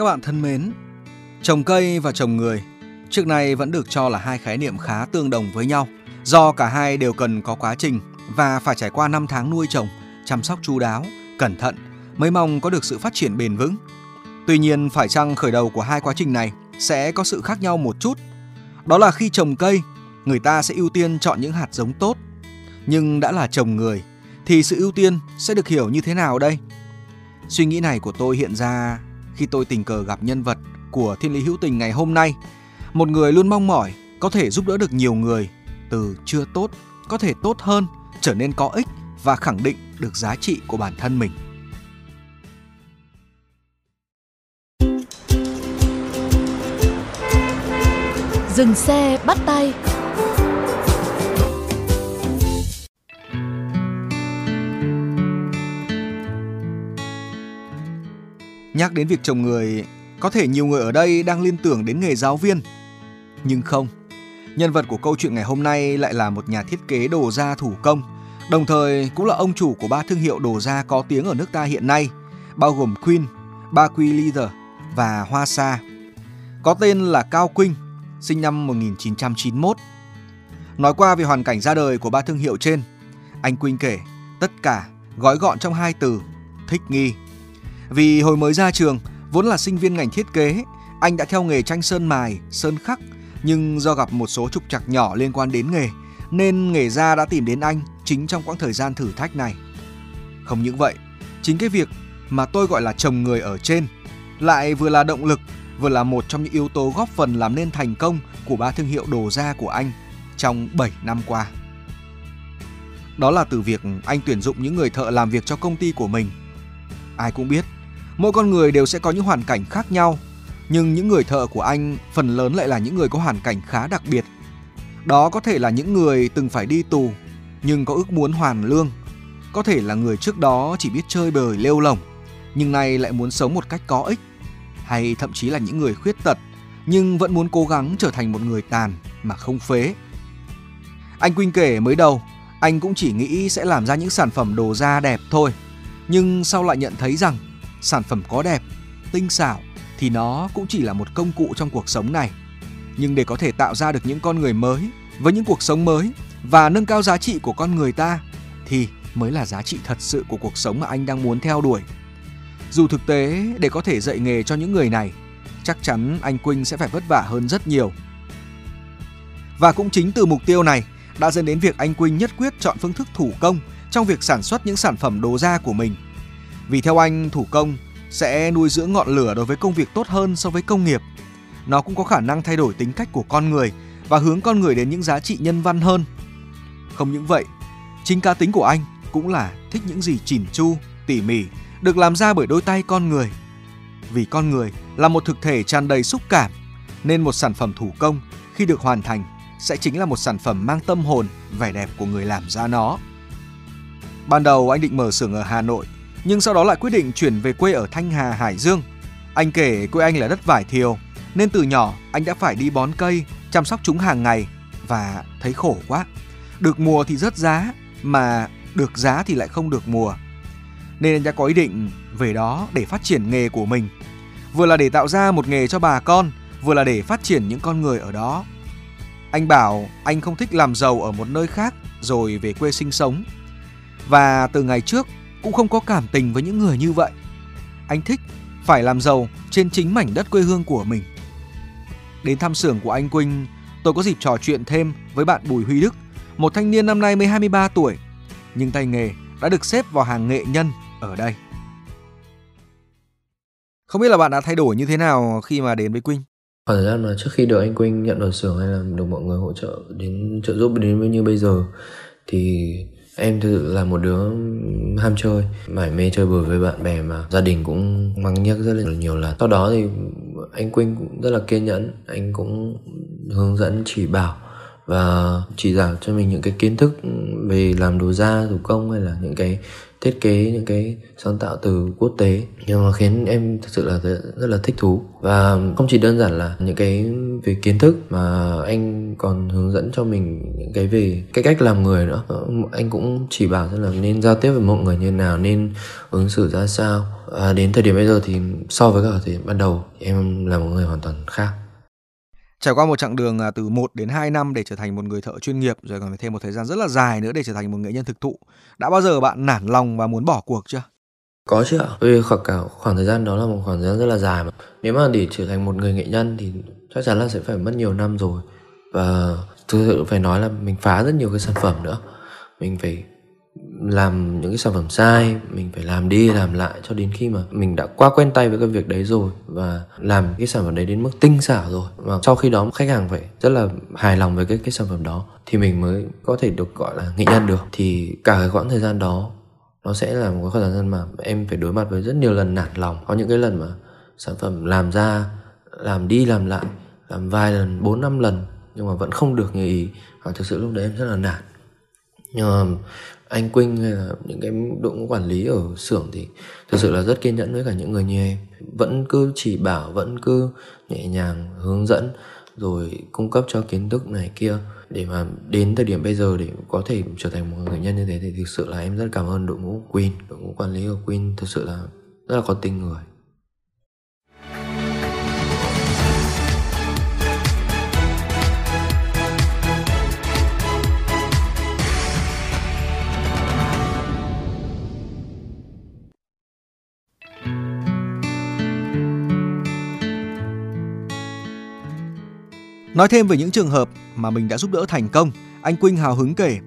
Các bạn thân mến, trồng cây và trồng người trước nay vẫn được cho là hai khái niệm khá tương đồng với nhau do cả hai đều cần có quá trình và phải trải qua năm tháng nuôi trồng, chăm sóc chu đáo, cẩn thận mới mong có được sự phát triển bền vững. Tuy nhiên, phải chăng khởi đầu của hai quá trình này sẽ có sự khác nhau một chút. Đó là khi trồng cây, người ta sẽ ưu tiên chọn những hạt giống tốt. Nhưng đã là trồng người thì sự ưu tiên sẽ được hiểu như thế nào đây? Suy nghĩ này của tôi hiện ra khi tôi tình cờ gặp nhân vật của Thiên Lý Hữu Tình ngày hôm nay. Một người luôn mong mỏi có thể giúp đỡ được nhiều người từ chưa tốt, có thể tốt hơn, trở nên có ích và khẳng định được giá trị của bản thân mình. Dừng xe bắt tay Nhắc đến việc trồng người, có thể nhiều người ở đây đang liên tưởng đến nghề giáo viên. Nhưng không, nhân vật của câu chuyện ngày hôm nay lại là một nhà thiết kế đồ da thủ công, đồng thời cũng là ông chủ của ba thương hiệu đồ da có tiếng ở nước ta hiện nay, bao gồm Queen, Baqui Leather và Hoa Sa. Có tên là Cao Quynh, sinh năm 1991. Nói qua về hoàn cảnh ra đời của ba thương hiệu trên, anh Quynh kể tất cả gói gọn trong hai từ thích nghi. Vì hồi mới ra trường, vốn là sinh viên ngành thiết kế, anh đã theo nghề tranh sơn mài, sơn khắc, nhưng do gặp một số trục trặc nhỏ liên quan đến nghề, nên nghề da đã tìm đến anh chính trong quãng thời gian thử thách này. Không những vậy, chính cái việc mà tôi gọi là chồng người ở trên lại vừa là động lực, vừa là một trong những yếu tố góp phần làm nên thành công của ba thương hiệu đồ da của anh trong 7 năm qua. Đó là từ việc anh tuyển dụng những người thợ làm việc cho công ty của mình. Ai cũng biết, mỗi con người đều sẽ có những hoàn cảnh khác nhau, nhưng những người thợ của anh phần lớn lại là những người có hoàn cảnh khá đặc biệt. Đó có thể là những người từng phải đi tù nhưng có ước muốn hoàn lương, có thể là người trước đó chỉ biết chơi bời lêu lỏng nhưng nay lại muốn sống một cách có ích, hay thậm chí là những người khuyết tật nhưng vẫn muốn cố gắng trở thành một người tàn mà không phế. Anh Quynh kể mới đầu, anh cũng chỉ nghĩ sẽ làm ra những sản phẩm đồ da đẹp thôi, nhưng sau lại nhận thấy rằng sản phẩm có đẹp, tinh xảo thì nó cũng chỉ là một công cụ trong cuộc sống này. Nhưng để có thể tạo ra được những con người mới với những cuộc sống mới và nâng cao giá trị của con người ta thì mới là giá trị thật sự của cuộc sống mà anh đang muốn theo đuổi. Dù thực tế để có thể dạy nghề cho những người này, chắc chắn anh Quynh sẽ phải vất vả hơn rất nhiều. Và cũng chính từ mục tiêu này đã dẫn đến việc anh Quynh nhất quyết chọn phương thức thủ công trong việc sản xuất những sản phẩm đồ da của mình. Vì theo anh, thủ công sẽ nuôi dưỡng ngọn lửa đối với công việc tốt hơn so với công nghiệp. Nó cũng có khả năng thay đổi tính cách của con người và hướng con người đến những giá trị nhân văn hơn. Không những vậy, chính cá tính của anh cũng là thích những gì chỉn chu, tỉ mỉ, được làm ra bởi đôi tay con người. Vì con người là một thực thể tràn đầy xúc cảm, nên một sản phẩm thủ công khi được hoàn thành sẽ chính là một sản phẩm mang tâm hồn, vẻ đẹp của người làm ra nó. Ban đầu anh định mở xưởng ở Hà Nội, nhưng sau đó lại quyết định chuyển về quê ở Thanh Hà, Hải Dương. Anh kể quê anh là đất vải thiều, nên từ nhỏ anh đã phải đi bón cây, chăm sóc chúng hàng ngày và thấy khổ quá. Được mùa thì rớt giá, mà được giá thì lại không được mùa. Nên anh đã có ý định về đó để phát triển nghề của mình. Vừa là để tạo ra một nghề cho bà con, vừa là để phát triển những con người ở đó. Anh bảo anh không thích làm giàu ở một nơi khác rồi về quê sinh sống. Và từ ngày trước cũng không có cảm tình với những người như vậy. Anh thích phải làm giàu trên chính mảnh đất quê hương của mình. Đến thăm xưởng của anh Quynh, tôi có dịp trò chuyện thêm với bạn Bùi Huy Đức, một thanh niên năm nay mới 23 tuổi, nhưng tay nghề đã được xếp vào hàng nghệ nhân ở đây. Không biết là bạn đã thay đổi như thế nào khi mà đến với Quynh? khoảng thời gian mà trước khi được anh Quynh nhận vào xưởng hay là được mọi người hỗ trợ đến trợ giúp đến như bây giờ thì em thực sự là một đứa ham chơi, mải mê chơi bời với bạn bè mà. Gia đình cũng mắng nhắc rất là nhiều lần. Sau đó thì anh Quynh cũng rất là kiên nhẫn. Anh cũng hướng dẫn, chỉ bảo và chỉ giảng cho mình những cái kiến thức về làm đồ da thủ công hay là những cái thiết kế những cái sáng tạo từ quốc tế. Nhưng mà khiến em thực sự là rất là thích thú. Và không chỉ đơn giản là những cái về kiến thức mà anh còn hướng dẫn cho mình những cái về cái cách làm người nữa. Anh cũng chỉ bảo rất là nên giao tiếp với mọi người như nào, nên ứng xử ra sao. Và đến thời điểm bây giờ thì so với cả thời điểm ban đầu, em là một người hoàn toàn khác. Trải qua một chặng đường à, từ 1 đến 2 năm để trở thành một người thợ chuyên nghiệp, rồi còn phải thêm một thời gian rất là dài nữa để trở thành một nghệ nhân thực thụ. Đã bao giờ bạn nản lòng và muốn bỏ cuộc chưa? Có chứ ạ. Vì khoảng cả khoảng thời gian đó là một khoảng thời gian rất là dài mà. Nếu mà để trở thành một người nghệ nhân thì chắc chắn là sẽ phải mất nhiều năm rồi. Và thực sự phải nói là mình phá rất nhiều cái sản phẩm nữa. Mình phải làm những cái sản phẩm sai, mình phải làm đi, làm lại cho đến khi mà mình đã quá quen tay với cái việc đấy rồi và làm cái sản phẩm đấy đến mức tinh xảo rồi. Và sau khi đó, khách hàng phải rất là hài lòng với cái cái sản phẩm đó thì mình mới có thể được, gọi là nghệ nhân được. Thì cả cái quãng thời gian đó, nó sẽ là một cái khoảng thời gian mà em phải đối mặt với rất nhiều lần nản lòng. Có những cái lần mà sản phẩm làm ra, làm đi, làm lại, làm vài lần, bốn, năm lần nhưng mà vẫn không được như ý. Và thực sự lúc đấy em rất là nản. Nhưng mà anh Quynh hay là những cái đội ngũ quản lý ở xưởng thì thực sự là rất kiên nhẫn với cả những người như em. Vẫn cứ chỉ bảo, vẫn cứ nhẹ nhàng hướng dẫn, rồi cung cấp cho kiến thức này kia. Để mà đến thời điểm bây giờ để có thể trở thành một người nhân như thế thì thực sự là em rất cảm ơn đội ngũ Queen đội ngũ quản lý của Queen thực sự là rất là có tình người. Nói thêm về những trường hợp mà mình đã giúp đỡ thành công, anh Quynh hào hứng kể.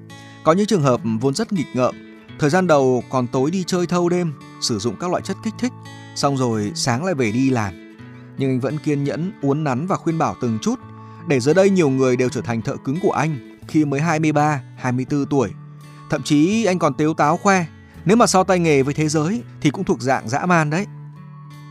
Có những trường hợp vốn rất nghịch ngợm, thời gian đầu còn tối đi chơi thâu đêm, sử dụng các loại chất kích thích, xong rồi sáng lại về đi làm. Nhưng anh vẫn kiên nhẫn, uốn nắn và khuyên bảo từng chút, để giờ đây nhiều người đều trở thành thợ cứng của anh khi mới 23, 24 tuổi. Thậm chí anh còn tếu táo khoe, nếu mà so tay nghề với thế giới thì cũng thuộc dạng dã man đấy.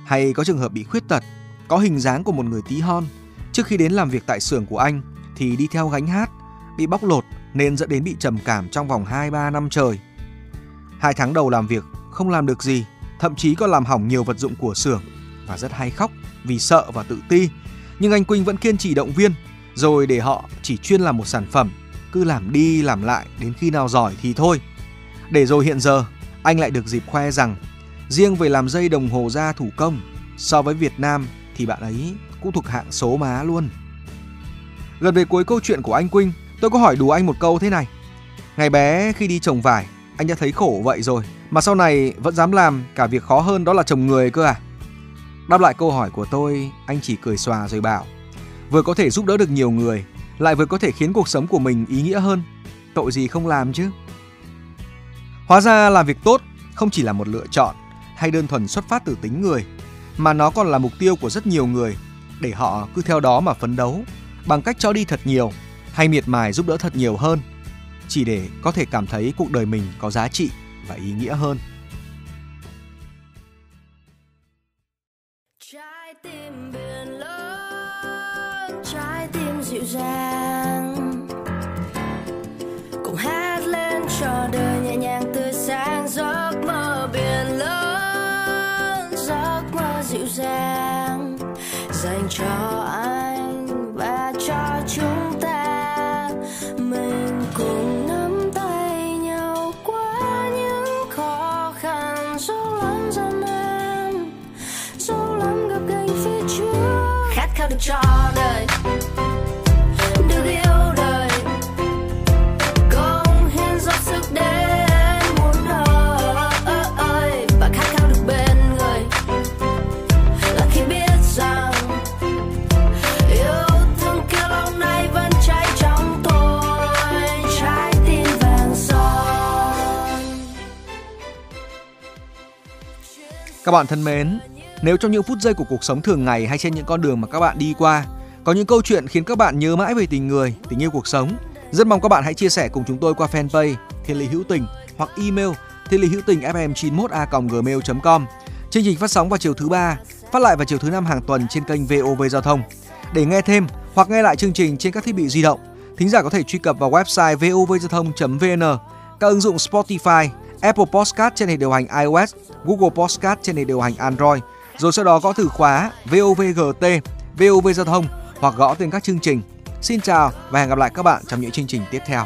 Hay có trường hợp bị khuyết tật, có hình dáng của một người tí hon, Trước khi đến làm việc tại xưởng của anh thì đi theo gánh hát, bị bóc lột nên dẫn đến bị trầm cảm trong vòng 2-3 năm trời. Hai tháng đầu làm việc không làm được gì, thậm chí còn làm hỏng nhiều vật dụng của xưởng và rất hay khóc vì sợ và tự ti. Nhưng anh Quỳnh vẫn kiên trì động viên, rồi để họ chỉ chuyên làm một sản phẩm, cứ làm đi làm lại đến khi nào giỏi thì thôi. Để rồi hiện giờ, anh lại được dịp khoe rằng riêng về làm dây đồng hồ da thủ công, so với Việt Nam thì bạn ấy cũng thuộc hạng số má luôn. Gần về cuối câu chuyện của anh Quynh, tôi có hỏi đùa anh một câu thế này. Ngày bé khi đi trồng vải, anh đã thấy khổ vậy rồi, mà sau này vẫn dám làm cả việc khó hơn đó là trồng người cơ à? Đáp lại câu hỏi của tôi, anh chỉ cười xòa rồi bảo, vừa có thể giúp đỡ được nhiều người, lại vừa có thể khiến cuộc sống của mình ý nghĩa hơn. Tội gì không làm chứ? Hóa ra làm việc tốt không chỉ là một lựa chọn hay đơn thuần xuất phát từ tính người, mà nó còn là mục tiêu của rất nhiều người để họ cứ theo đó mà phấn đấu, bằng cách cho đi thật nhiều hay miệt mài giúp đỡ thật nhiều hơn, chỉ để có thể cảm thấy cuộc đời mình có giá trị và ý nghĩa hơn. Trái tim biển lớn, trái tim dịu dàng, cùng hát lên cho đời nhẹ nhàng tươi sáng. Giấc mơ biển lớn, giấc mơ dịu dàng cho anh và cho chúng ta. Mình cùng nắm tay nhau qua những khó khăn. Dẫu lắm gian nan dẫu lắm gặp gành phía trước. Khát khao được cho đời. Các bạn thân mến, nếu trong những phút giây của cuộc sống thường ngày hay trên những con đường mà các bạn đi qua, có những câu chuyện khiến các bạn nhớ mãi về tình người, tình yêu cuộc sống. Rất mong các bạn hãy chia sẻ cùng chúng tôi qua fanpage Thiên Lý Hữu Tình hoặc email thiên lý hữu tình fm 91 a gmail.com. Chương trình phát sóng vào chiều thứ ba, phát lại vào chiều thứ năm hàng tuần trên kênh VOV Giao thông. Để nghe thêm hoặc nghe lại chương trình trên các thiết bị di động, thính giả có thể truy cập vào website vovgiao thông.vn, các ứng dụng Spotify, Apple Podcast trên hệ điều hành iOS, Google Podcast trên hệ điều hành Android, rồi sau đó gõ từ khóa VOVGT, VOV Giao thông hoặc gõ tên các chương trình. Xin chào và hẹn gặp lại các bạn trong những chương trình tiếp theo.